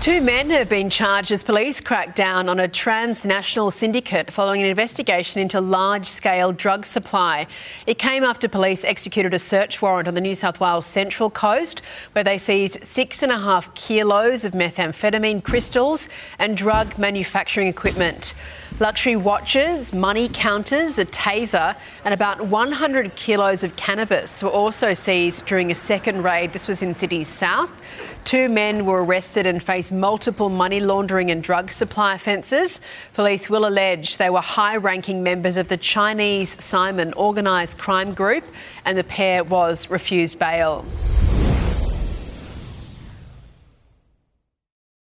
Two men have been charged as police crack down on a transnational syndicate following an investigation into large scale drug supply. It came after police executed a search warrant on the New South Wales Central Coast, where they seized six and a half kilos of methamphetamine crystals and drug manufacturing equipment. Luxury watches, money counters, a taser, and about 100 kilos of cannabis were also seized during a second raid. This was in Sydney's south. Two men were arrested and face multiple money laundering and drug supply offences. Police will allege they were high ranking members of the Chinese Simon organised crime group, and the pair was refused bail.